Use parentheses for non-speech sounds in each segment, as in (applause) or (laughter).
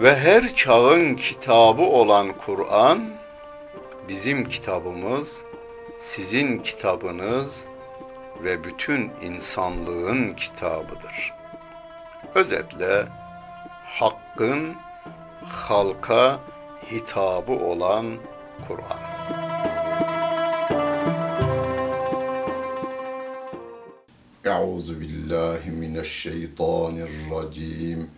ve her çağın kitabı olan Kur'an bizim kitabımız, sizin kitabınız ve bütün insanlığın kitabıdır. Özetle hakkın halka hitabı olan Kur'an. Euzu billahi mineşşeytanirracim.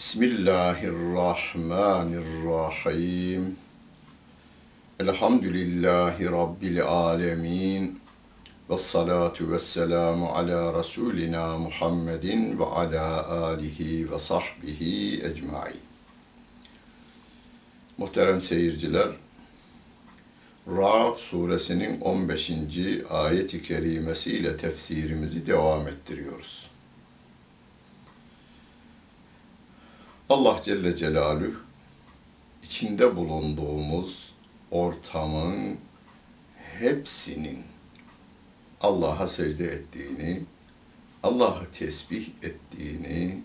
Bismillahirrahmanirrahim. Elhamdülillahi Rabbil alemin. Ve salatu ve selamu ala Resulina Muhammedin ve ala alihi ve sahbihi ecmain. Muhterem seyirciler, Ra'd suresinin 15. ayeti kerimesiyle tefsirimizi devam ettiriyoruz. Allah Celle Celaluhu içinde bulunduğumuz ortamın hepsinin Allah'a secde ettiğini, Allah'ı tesbih ettiğini,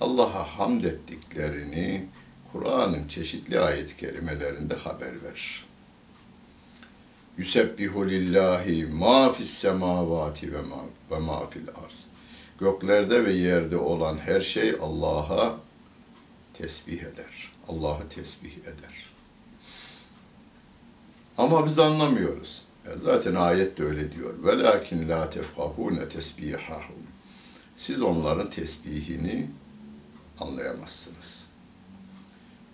Allah'a hamd ettiklerini Kur'an'ın çeşitli ayet-i kerimelerinde haber verir. Yusebbihu lillahi ma fis semavati ve ma, ve ma fil arz. Göklerde ve yerde olan her şey Allah'a tesbih eder. Allah'ı tesbih eder. Ama biz anlamıyoruz. zaten ayet de öyle diyor. Velakin la tefkahune tesbihahum. Siz onların tesbihini anlayamazsınız.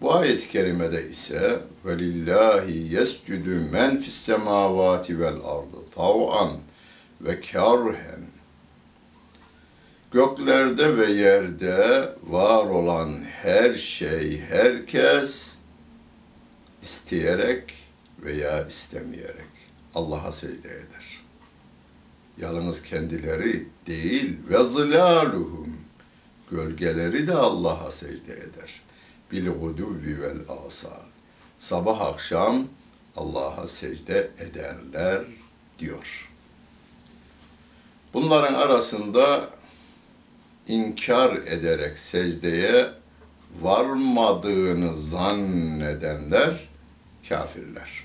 Bu ayet-i kerimede ise velillahi yescudu men fis semavati vel ardı tav'an ve karhen Göklerde ve yerde var olan her şey, herkes isteyerek veya istemeyerek Allah'a secde eder. Yalnız kendileri değil ve zilaluhum gölgeleri de Allah'a secde eder. Bil guduvi vel asal. Sabah akşam Allah'a secde ederler diyor. Bunların arasında inkar ederek secdeye varmadığını zannedenler kafirler.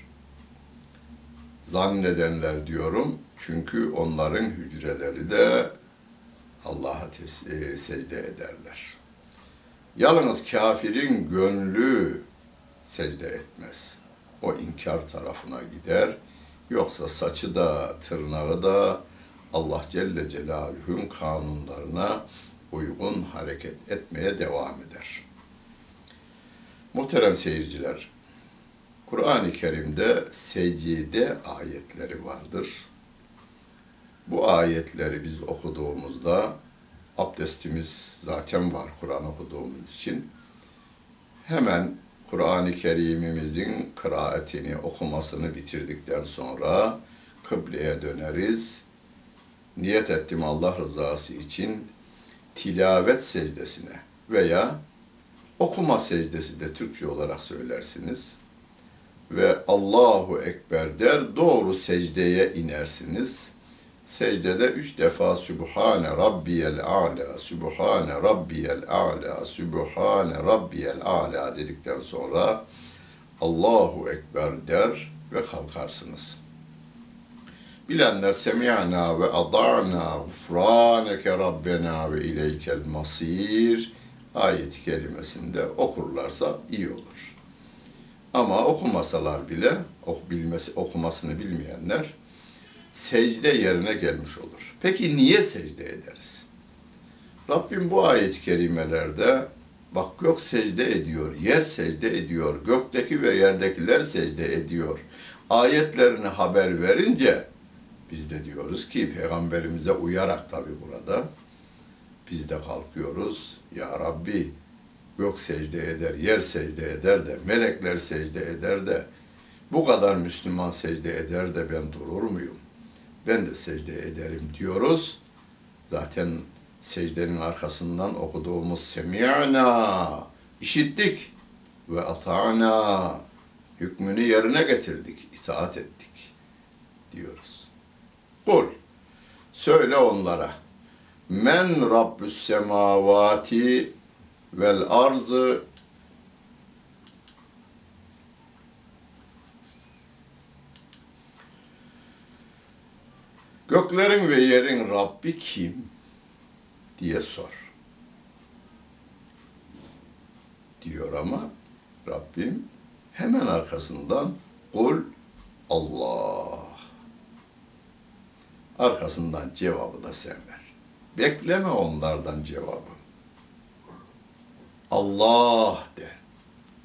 Zannedenler diyorum çünkü onların hücreleri de Allah'a e, secde ederler. Yalnız kafirin gönlü secde etmez. O inkar tarafına gider. Yoksa saçı da tırnağı da Allah Celle Celaluhu'nun kanunlarına uygun hareket etmeye devam eder. Muhterem seyirciler, Kur'an-ı Kerim'de secde ayetleri vardır. Bu ayetleri biz okuduğumuzda abdestimiz zaten var Kur'an okuduğumuz için. Hemen Kur'an-ı Kerim'imizin kıraatini, okumasını bitirdikten sonra kıbleye döneriz. Niyet ettim Allah rızası için tilavet secdesine veya okuma secdesi de Türkçe olarak söylersiniz. Ve Allahu Ekber der doğru secdeye inersiniz. Secdede üç defa Sübhane Rabbiyel A'la, Sübhane Rabbiyel A'la, Sübhane Rabbiyel A'la dedikten sonra Allahu Ekber der ve kalkarsınız. Bilenler semi'na ve ada'na gufraneke rabbena ve ileykel masir ayet kelimesinde okurlarsa iyi olur. Ama okumasalar bile ok bilmesi, okumasını bilmeyenler secde yerine gelmiş olur. Peki niye secde ederiz? Rabbim bu ayet-i kerimelerde bak gök secde ediyor, yer secde ediyor, gökteki ve yerdekiler secde ediyor. Ayetlerini haber verince biz de diyoruz ki peygamberimize uyarak tabi burada biz de kalkıyoruz. Ya Rabbi gök secde eder, yer secde eder de, melekler secde eder de, bu kadar Müslüman secde eder de ben durur muyum? Ben de secde ederim diyoruz. Zaten secdenin arkasından okuduğumuz semi'na, işittik ve ata'na, hükmünü yerine getirdik, itaat ettik diyoruz. Kul, söyle onlara, men Rabbüs semavati vel arzı Göklerin ve yerin Rabbi kim diye sor. Diyor ama Rabbim hemen arkasından kul Allah. Arkasından cevabı da sen ver. Bekleme onlardan cevabı. Allah de.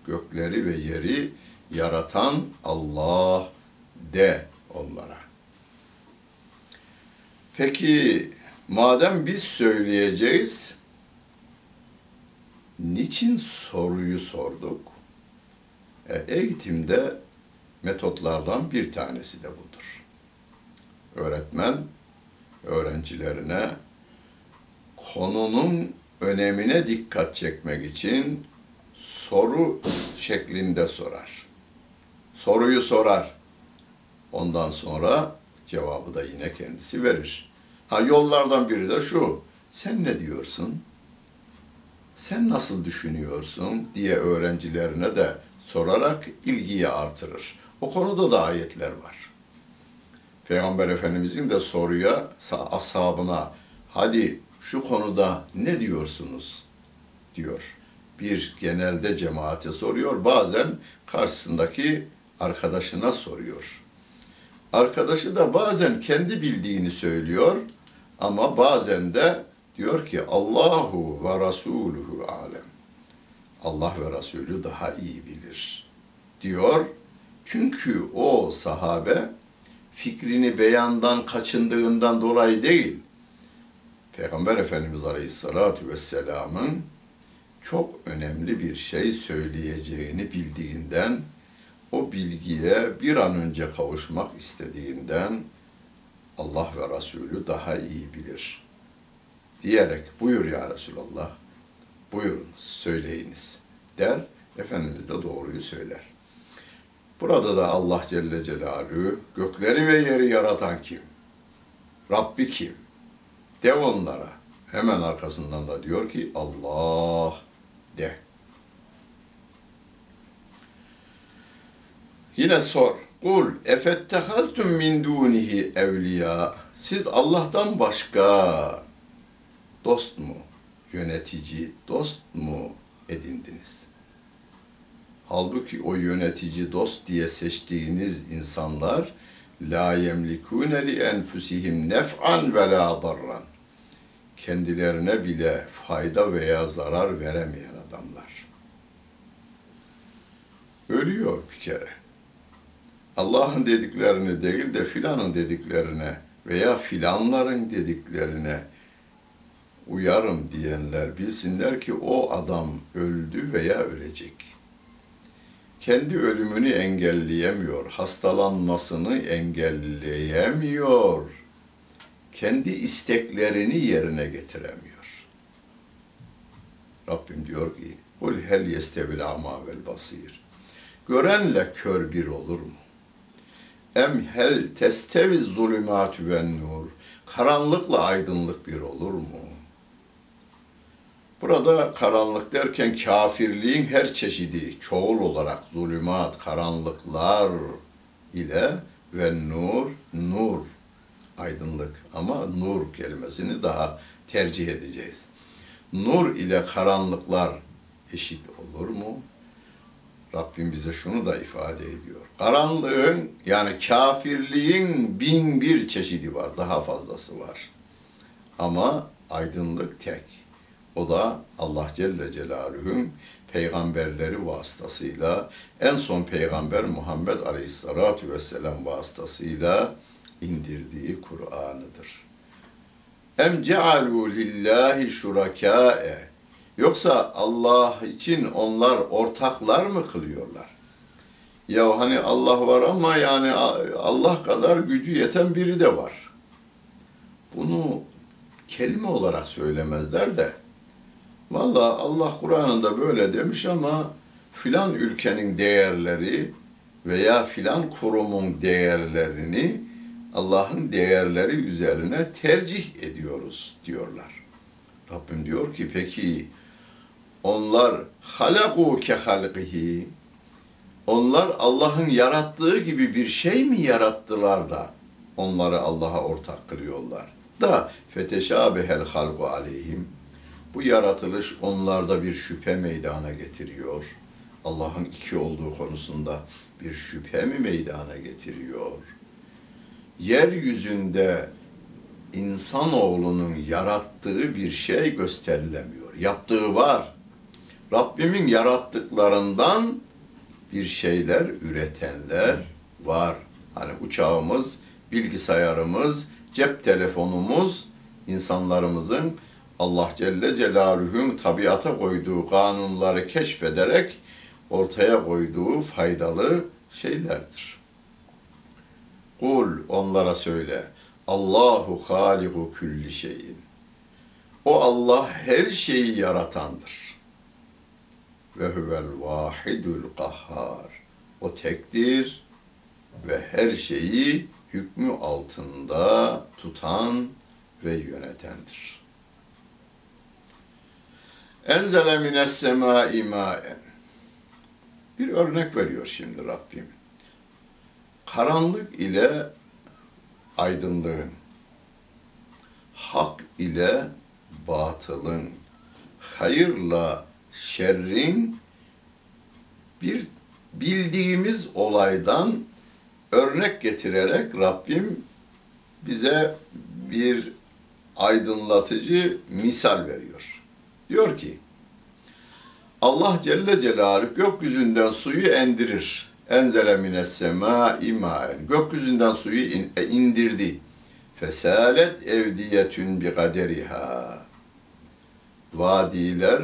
Gökleri ve yeri yaratan Allah de onlara. Peki madem biz söyleyeceğiz, niçin soruyu sorduk? E, eğitimde metotlardan bir tanesi de budur. Öğretmen öğrencilerine konunun önemine dikkat çekmek için soru şeklinde sorar. Soruyu sorar. Ondan sonra cevabı da yine kendisi verir. Ha yollardan biri de şu. Sen ne diyorsun? Sen nasıl düşünüyorsun diye öğrencilerine de sorarak ilgiyi artırır. O konuda da ayetler var. Peygamber Efendimizin de soruya ashabına hadi şu konuda ne diyorsunuz diyor. Bir genelde cemaate soruyor, bazen karşısındaki arkadaşına soruyor. Arkadaşı da bazen kendi bildiğini söylüyor ama bazen de diyor ki Allahu ve Rasuluhu alem. Allah ve Resulü daha iyi bilir diyor. Çünkü o sahabe fikrini beyandan kaçındığından dolayı değil, Peygamber Efendimiz Aleyhisselatü Vesselam'ın çok önemli bir şey söyleyeceğini bildiğinden, o bilgiye bir an önce kavuşmak istediğinden Allah ve Resulü daha iyi bilir. Diyerek buyur ya Resulallah, buyurun söyleyiniz der, Efendimiz de doğruyu söyler. Burada da Allah Celle Celaluhu gökleri ve yeri yaratan kim? Rabbi kim? De onlara. Hemen arkasından da diyor ki Allah de. Yine sor. Kul efettehaztum min dunihi evliya. Siz Allah'tan başka dost mu, yönetici dost mu edindiniz? Halbuki o yönetici dost diye seçtiğiniz insanlar la yemlikune li enfusihim nef'an ve la darran. Kendilerine bile fayda veya zarar veremeyen adamlar. Ölüyor bir kere. Allah'ın dediklerini değil de filanın dediklerine veya filanların dediklerine uyarım diyenler bilsinler ki o adam öldü veya ölecek. Kendi ölümünü engelleyemiyor, hastalanmasını engelleyemiyor, kendi isteklerini yerine getiremiyor. Rabbim diyor ki, Kul hel yestevil ama vel basir. Görenle kör bir olur mu? Em hel testeviz zulümatü ven nur. Karanlıkla aydınlık bir olur mu? Burada karanlık derken kafirliğin her çeşidi çoğul olarak zulümat, karanlıklar ile ve nur, nur, aydınlık ama nur kelimesini daha tercih edeceğiz. Nur ile karanlıklar eşit olur mu? Rabbim bize şunu da ifade ediyor. Karanlığın yani kafirliğin bin bir çeşidi var, daha fazlası var. Ama aydınlık tek. O da Allah Celle Celaluhu'nun peygamberleri vasıtasıyla en son peygamber Muhammed Aleyhisselatü Vesselam vasıtasıyla indirdiği Kur'an'ıdır. Em cealu lillahi şurakâe Yoksa Allah için onlar ortaklar mı kılıyorlar? Ya hani Allah var ama yani Allah kadar gücü yeten biri de var. Bunu kelime olarak söylemezler de. Valla Allah Kur'an'ında böyle demiş ama filan ülkenin değerleri veya filan kurumun değerlerini Allah'ın değerleri üzerine tercih ediyoruz diyorlar. Rabbim diyor ki peki onlar halaku ke halqihi onlar Allah'ın yarattığı gibi bir şey mi yarattılar da onları Allah'a ortak kılıyorlar? Da feteşabehel halqu aleyhim bu yaratılış onlarda bir şüphe meydana getiriyor. Allah'ın iki olduğu konusunda bir şüphe mi meydana getiriyor? Yeryüzünde insanoğlunun yarattığı bir şey gösterilemiyor. Yaptığı var. Rabbimin yarattıklarından bir şeyler üretenler var. Hani uçağımız, bilgisayarımız, cep telefonumuz insanlarımızın Allah Celle Celaluhu'nun tabiata koyduğu kanunları keşfederek ortaya koyduğu faydalı şeylerdir. Kul onlara söyle. Allahu haliku külli şeyin. O Allah her şeyi yaratandır. Ve huvel vahidul kahhar. O tektir ve her şeyi hükmü altında tutan ve yönetendir. Enzele mines semâi mâen. Bir örnek veriyor şimdi Rabbim. Karanlık ile aydınlığın, hak ile batılın, hayırla şerrin bir bildiğimiz olaydan örnek getirerek Rabbim bize bir aydınlatıcı misal veriyor. Diyor ki, Allah Celle Celaluhu gökyüzünden suyu endirir. Enzele mines sema imaen. Gökyüzünden suyu e, indirdi. Fesalet evdiyetün bi kaderiha. Vadiler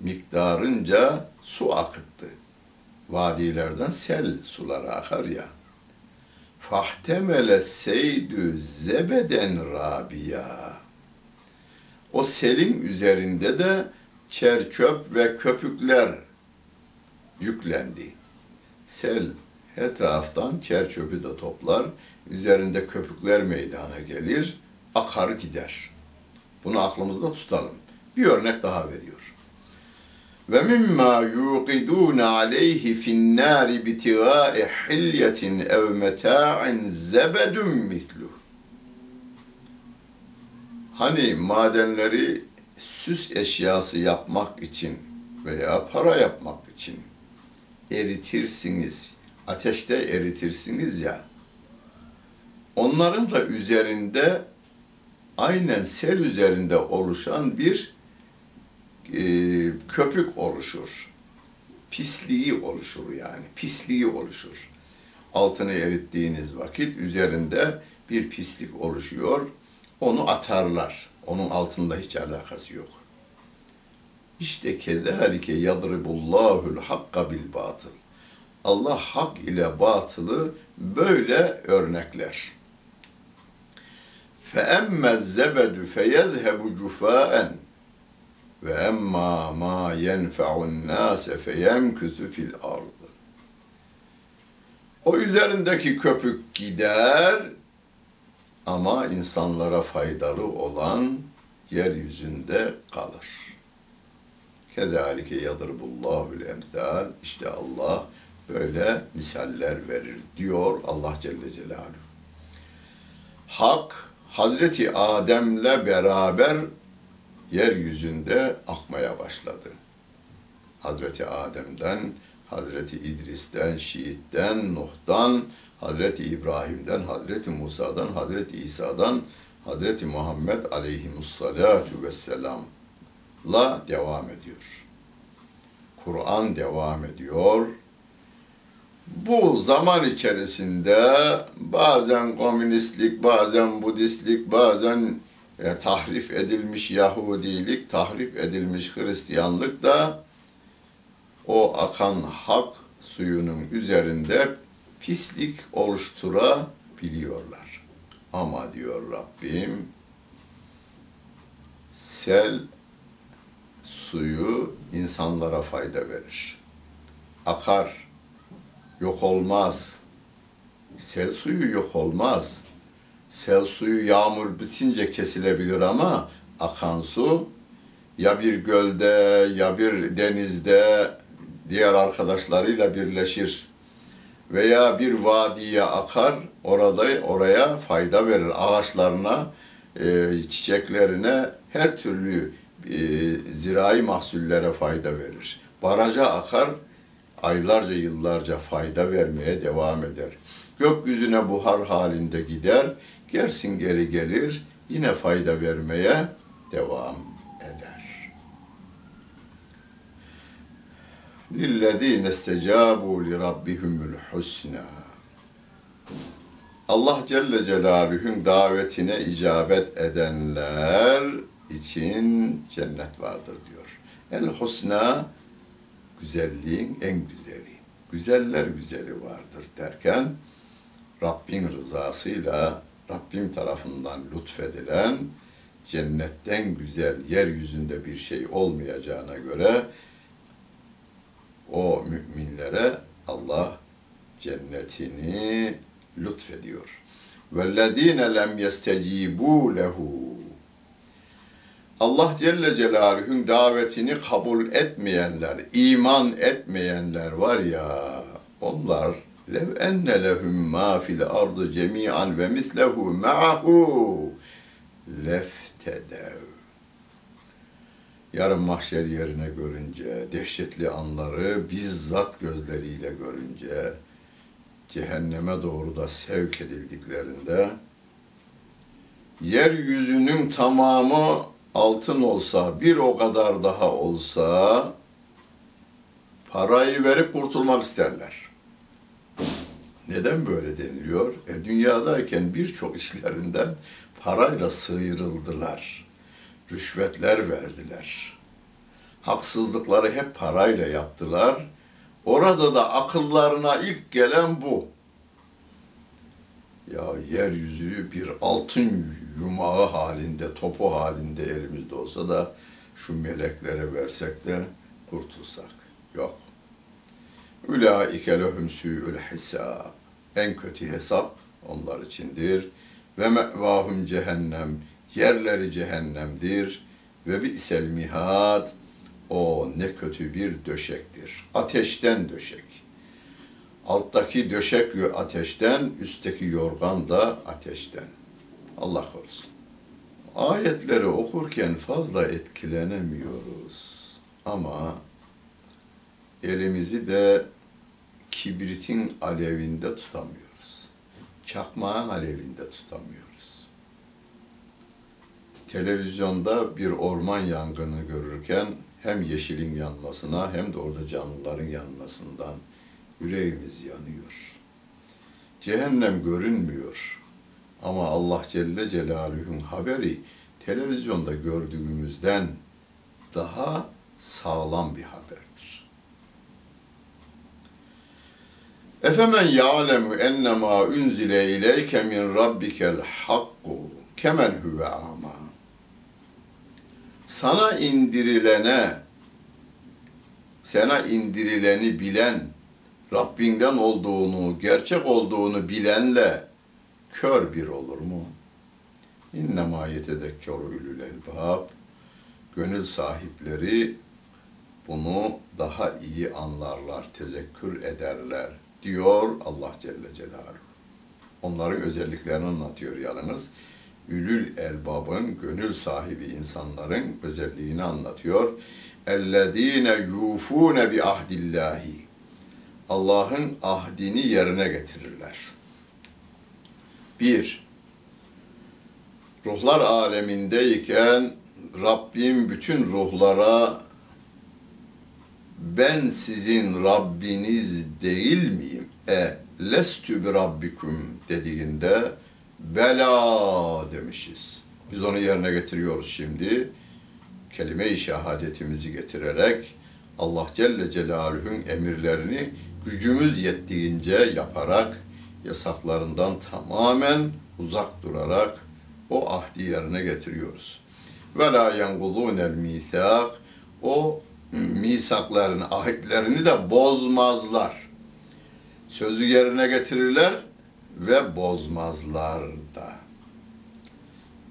miktarınca su akıttı. Vadilerden sel suları akar ya. Fahtemele seydü zebeden rabia. O selin üzerinde de çer çöp ve köpükler yüklendi. Sel her taraftan çer çöpü de toplar, üzerinde köpükler meydana gelir, akar gider. Bunu aklımızda tutalım. Bir örnek daha veriyor. Ve mimma yuqidun aleyhi fin nari bitiga'i hilyetin ev meta'in zebedun misluh. Hani madenleri süs eşyası yapmak için veya para yapmak için eritirsiniz, ateşte eritirsiniz ya, onların da üzerinde aynen sel üzerinde oluşan bir e, köpük oluşur. Pisliği oluşur yani, pisliği oluşur. altını erittiğiniz vakit üzerinde bir pislik oluşuyor Onu atarlar. Onun altında hiç alakası yok. İşte kezalike yadribullahul hakka bil batıl. Allah hak ile batılı böyle örnekler. فَاَمَّا الزَّبَدُ فَيَذْهَبُ جُفَاءً وَاَمَّا مَا يَنْفَعُ النَّاسَ فَيَمْكُثُ فِي الْأَرْضِ O üzerindeki köpük gider ama insanlara faydalı olan yeryüzünde kalır. Kezalike yadribullahul emsal. İşte Allah böyle misaller verir diyor Allah Celle Celaluhu. Hak Hazreti Adem'le beraber yeryüzünde akmaya başladı. Hazreti Adem'den, Hazreti İdris'ten, Şiit'ten, Nuh'tan, Hazreti İbrahim'den, Hazreti Musa'dan, Hazreti İsa'dan, Hazreti Muhammed aleyhimussalatu vesselam la devam ediyor. Kur'an devam ediyor. Bu zaman içerisinde bazen komünistlik, bazen Budistlik, bazen e, tahrif edilmiş Yahudilik, tahrif edilmiş Hristiyanlık da o akan hak suyunun üzerinde pislik oluşturabiliyorlar. Ama diyor Rabbim, sel suyu insanlara fayda verir. Akar, yok olmaz. Sel suyu yok olmaz. Sel suyu yağmur bitince kesilebilir ama akan su ya bir gölde ya bir denizde diğer arkadaşlarıyla birleşir veya bir vadiye akar orada oraya fayda verir ağaçlarına e, çiçeklerine her türlü e, zirai mahsullere fayda verir. Baraja akar aylarca yıllarca fayda vermeye devam eder. Gökyüzüne buhar halinde gider, gersin geri gelir, yine fayda vermeye devam eder. لِلَّذ۪ينَ اسْتَجَابُوا لِرَبِّهُمُ الْحُسْنَى Allah Celle Celaluhu'nun davetine icabet edenler için cennet vardır diyor. El husna güzelliğin en güzeli. Güzeller güzeli vardır derken Rabbin rızasıyla Rabbim tarafından lütfedilen cennetten güzel yeryüzünde bir şey olmayacağına göre o müminlere Allah cennetini lütfediyor. وَالَّذ۪ينَ lem يَسْتَجِيبُوا لَهُ Allah Celle Celaluhu'nun davetini kabul etmeyenler, iman etmeyenler var ya, onlar lev enne lehum ma fil ardı cemi'an ve mislehu ma'ahu leftedev. Yarın mahşer yerine görünce, dehşetli anları bizzat gözleriyle görünce, cehenneme doğru da sevk edildiklerinde, yeryüzünün tamamı altın olsa, bir o kadar daha olsa, parayı verip kurtulmak isterler. Neden böyle deniliyor? E, dünyadayken birçok işlerinden parayla sıyrıldılar. Rüşvetler verdiler. Haksızlıkları hep parayla yaptılar. Orada da akıllarına ilk gelen bu. Ya yeryüzü bir altın yumağı halinde, topu halinde elimizde olsa da şu meleklere versek de kurtulsak. Yok. Ulaike lehum su'ul hisab. En kötü hesap onlar içindir. Ve mevahum cehennem. Yerleri cehennemdir. Ve bi'sel mihad. O ne kötü bir döşektir. Ateşten döşek. Alttaki döşek ateşten, üstteki yorgan da ateşten. Allah korusun. Ayetleri okurken fazla etkilenemiyoruz. Ama elimizi de kibritin alevinde tutamıyoruz. Çakmağın alevinde tutamıyoruz. Televizyonda bir orman yangını görürken hem yeşilin yanmasına hem de orada canlıların yanmasından yüreğimiz yanıyor. Cehennem görünmüyor. Ama Allah Celle Celaluhu'nun haberi televizyonda gördüğümüzden daha sağlam bir haberdir. Efemen ya'lemu ennemâ unzile ileyke min rabbikel hakku kemen huve ama. Sana indirilene, sana indirileni bilen, Rabbinden olduğunu, gerçek olduğunu bilenle kör bir olur mu? İnnemâ yetedekkeru ulul elbab. Gönül sahipleri bunu daha iyi anlarlar, tezekkür ederler diyor Allah Celle Celaluhu. Onların özelliklerini anlatıyor yalnız. Ülül elbabın, gönül sahibi insanların özelliğini anlatıyor. Ellezine yufune bi ahdillahi. Allah'ın ahdini yerine getirirler. Bir, ruhlar alemindeyken Rabbim bütün ruhlara ben sizin Rabbiniz değil miyim? E lestü bi rabbikum dediğinde bela demişiz. Biz onu yerine getiriyoruz şimdi. Kelime-i şehadetimizi getirerek Allah Celle Celaluhu'nun emirlerini gücümüz yettiğince yaparak yasaklarından tamamen uzak durarak o ahdi yerine getiriyoruz. Ve la yenguzunel misak o misaklarını, ahitlerini de bozmazlar. Sözü yerine getirirler ve bozmazlar da.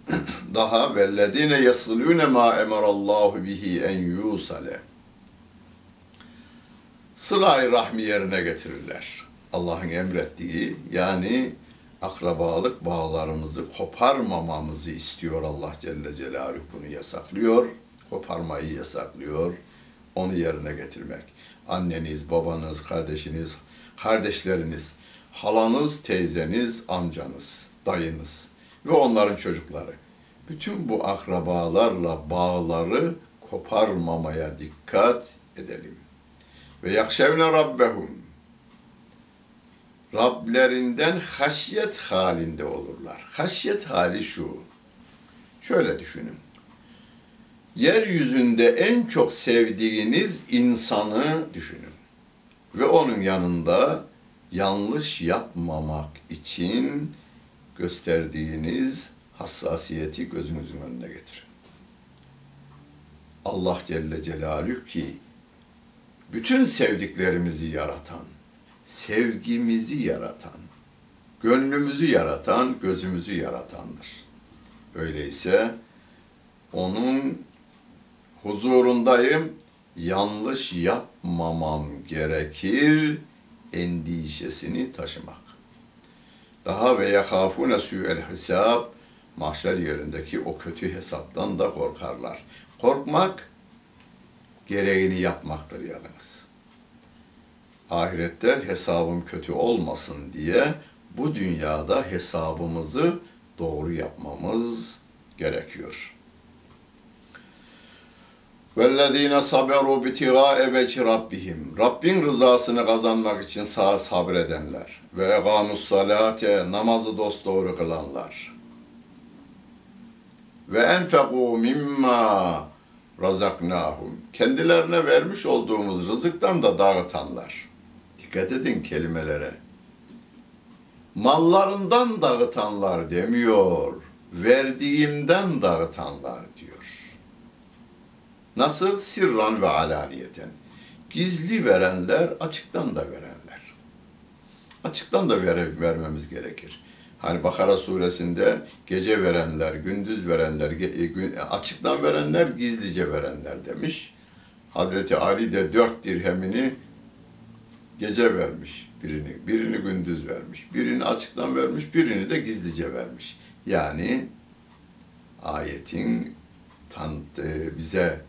(laughs) Daha vellezine yaslune ma emarallahu bihi en yusale. Sıla-i rahmi yerine getirirler. Allah'ın emrettiği yani akrabalık bağlarımızı koparmamamızı istiyor Allah Celle Celaluhu bunu yasaklıyor. Koparmayı yasaklıyor. Onu yerine getirmek. Anneniz, babanız, kardeşiniz, kardeşleriniz, halanız, teyzeniz, amcanız, dayınız ve onların çocukları. Bütün bu akrabalarla bağları koparmamaya dikkat edelim. Ve yakşevne rabbehum Rablerinden haşyet halinde olurlar. Haşyet hali şu. Şöyle düşünün. Yeryüzünde en çok sevdiğiniz insanı düşünün. Ve onun yanında yanlış yapmamak için gösterdiğiniz hassasiyeti gözünüzün önüne getirin. Allah Celle Celaluhu ki bütün sevdiklerimizi yaratan, sevgimizi yaratan, gönlümüzü yaratan, gözümüzü yaratandır. Öyleyse onun huzurundayım, yanlış yapmamam gerekir endişesini taşımak. Daha ve yahafune su'el hesab mahşer yerindeki o kötü hesaptan da korkarlar. Korkmak gereğini yapmaktır yalnız. Ahirette hesabım kötü olmasın diye bu dünyada hesabımızı doğru yapmamız gerekiyor. وَالَّذ۪ينَ صَبَرُوا بِتِغَاءَ وَجْهِ Rabbihim. Rabbin rızasını kazanmak için sağ sabredenler ve egamus salate namazı dosdoğru kılanlar. Ve enfeku mimma razaknahum. Kendilerine vermiş olduğumuz rızıktan da dağıtanlar. Dikkat edin kelimelere. Mallarından dağıtanlar demiyor. Verdiğimden dağıtanlar diyor. Nasıl? Sirran ve alaniyeten. Gizli verenler, açıktan da verenler. Açıktan da ver, vermemiz gerekir. Hani Bakara suresinde gece verenler, gündüz verenler, açıktan verenler, gizlice verenler demiş. Hazreti Ali de dört dirhemini gece vermiş birini, birini gündüz vermiş, birini açıktan vermiş, birini de gizlice vermiş. Yani ayetin tan bize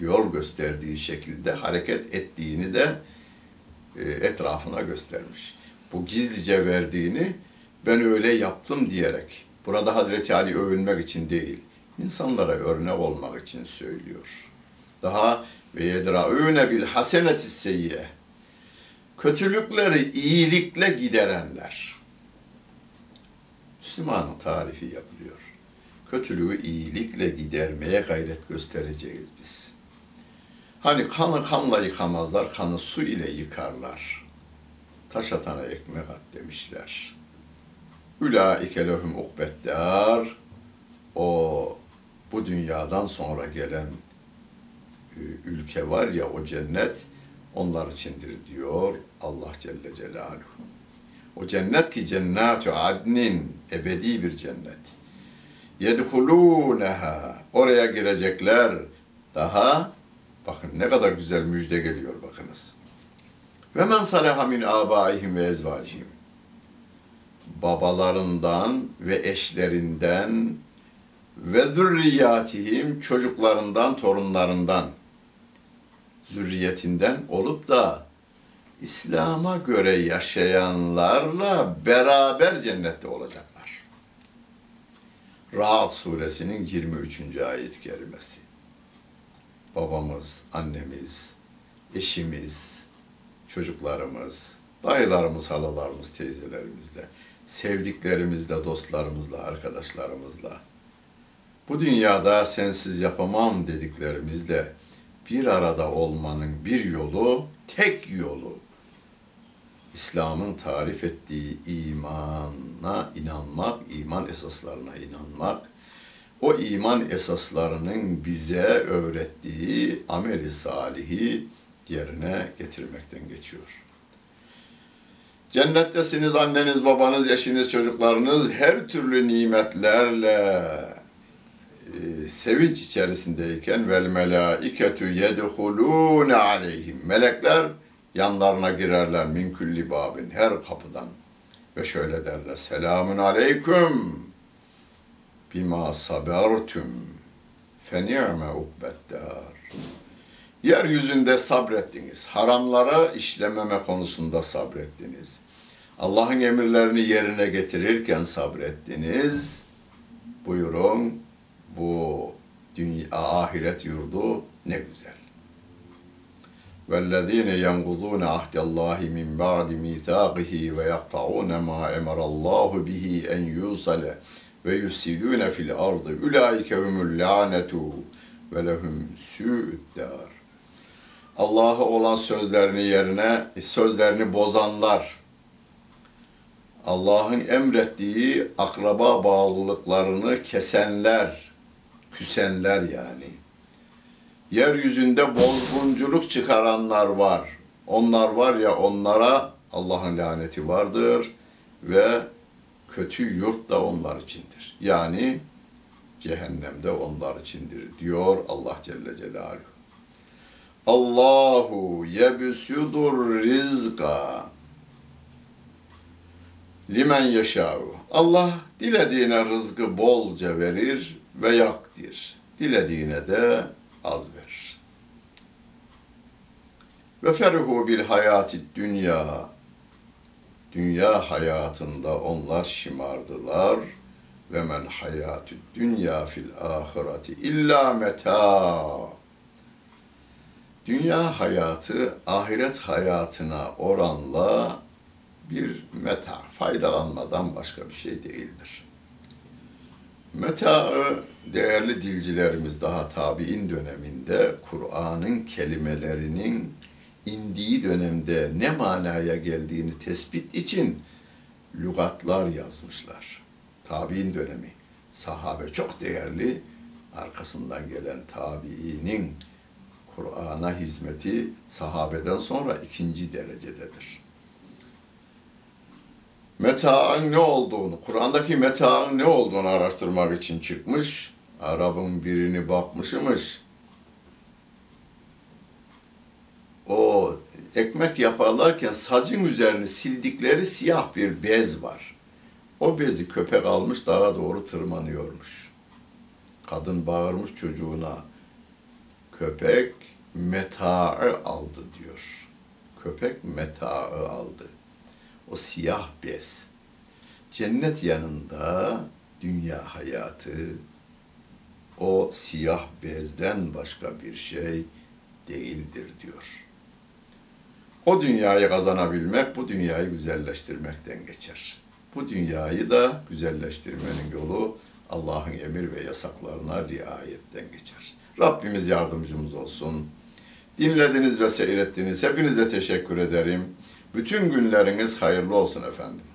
yol gösterdiği şekilde hareket ettiğini de etrafına göstermiş. Bu gizlice verdiğini ben öyle yaptım diyerek, burada Hazreti Ali övünmek için değil, insanlara örnek olmak için söylüyor. Daha ve yedra'ûne bil haseneti seyyiye. Kötülükleri iyilikle giderenler. Müslümanın tarifi yapılıyor. Kötülüğü iyilikle gidermeye gayret göstereceğiz biz. Hani kanı kanla yıkamazlar, kanı su ile yıkarlar. Taş atana ekmek at demişler. Ulaike lehum ukbeddar. O bu dünyadan sonra gelen e, ülke var ya o cennet onlar içindir diyor Allah Celle Celaluhu. O cennet ki cennatu adnin ebedi bir cennet. Yedhulûneha oraya girecekler. Daha bakın ne kadar güzel müjde geliyor bakınız. Ve men salaha min abaihim ve ezvacihim. Babalarından ve eşlerinden ve zürriyatihim çocuklarından, torunlarından, zürriyetinden olup da İslam'a göre yaşayanlarla beraber cennette olacaklar. Rahat suresinin 23. ayet kerimesi. Babamız, annemiz, eşimiz, çocuklarımız, dayılarımız, halalarımız, teyzelerimizle, sevdiklerimizle, dostlarımızla, arkadaşlarımızla, bu dünyada sensiz yapamam dediklerimizle bir arada olmanın bir yolu, tek yolu, İslam'ın tarif ettiği imana inanmak, iman esaslarına inanmak, o iman esaslarının bize öğrettiği ameli salihi yerine getirmekten geçiyor. Cennettesiniz anneniz, babanız, eşiniz, çocuklarınız her türlü nimetlerle e, sevinç içerisindeyken vel melaiketu yedhulûne aleyhim. Melekler yanlarına girerler min külli babin her kapıdan ve şöyle derler selamun aleyküm bima sabertum fe ni'me ukbeddar. Yeryüzünde sabrettiniz. Haramlara işlememe konusunda sabrettiniz. Allah'ın emirlerini yerine getirirken sabrettiniz. Buyurun bu dünya, ahiret yurdu ne güzel. وَالَّذ۪ينَ يَنْقُضُونَ عَهْدَ اللّٰهِ مِنْ بَعْدِ مِيثَاقِهِ وَيَقْطَعُونَ مَا اَمَرَ اللّٰهُ بِهِ اَنْ يُوصَلَ وَيُفْسِدُونَ فِي الْأَرْضِ اُولَٰئِكَ هُمُ اللَّعْنَةُ وَلَهُمْ سُوءُ الدَّارِ Allah'a olan sözlerini yerine sözlerini bozanlar, Allah'ın emrettiği akraba bağlılıklarını kesenler, küsenler yani. Yeryüzünde bozgunculuk çıkaranlar var. Onlar var ya onlara Allah'ın laneti vardır ve kötü yurt da onlar içindir. Yani cehennemde onlar içindir diyor Allah Celle Celaluhu. Allahu yebsudur rizqa limen yeşâhu. Allah dilediğine rızkı bolca verir ve yakdir. Dilediğine de az verir. Ve ferhu bil hayati dünya. Dünya hayatında onlar şımardılar. Ve mel hayatü dünya fil ahireti illa meta. Dünya hayatı ahiret hayatına oranla bir meta, faydalanmadan başka bir şey değildir. Meta'ı değerli dilcilerimiz daha tabi'in döneminde Kur'an'ın kelimelerinin indiği dönemde ne manaya geldiğini tespit için lügatlar yazmışlar. Tabi'in dönemi. Sahabe çok değerli. Arkasından gelen tabiinin Kur'an'a hizmeti sahabeden sonra ikinci derecededir metaın ne olduğunu, Kur'an'daki metaın ne olduğunu araştırmak için çıkmış. Arap'ın birini bakmışmış. O ekmek yaparlarken sacın üzerini sildikleri siyah bir bez var. O bezi köpek almış dağa doğru tırmanıyormuş. Kadın bağırmış çocuğuna. Köpek metaı aldı diyor. Köpek metaı aldı o siyah bez. Cennet yanında dünya hayatı o siyah bezden başka bir şey değildir diyor. O dünyayı kazanabilmek bu dünyayı güzelleştirmekten geçer. Bu dünyayı da güzelleştirmenin yolu Allah'ın emir ve yasaklarına riayetten geçer. Rabbimiz yardımcımız olsun. Dinlediniz ve seyrettiniz. Hepinize teşekkür ederim. Bütün günleriniz hayırlı olsun efendim.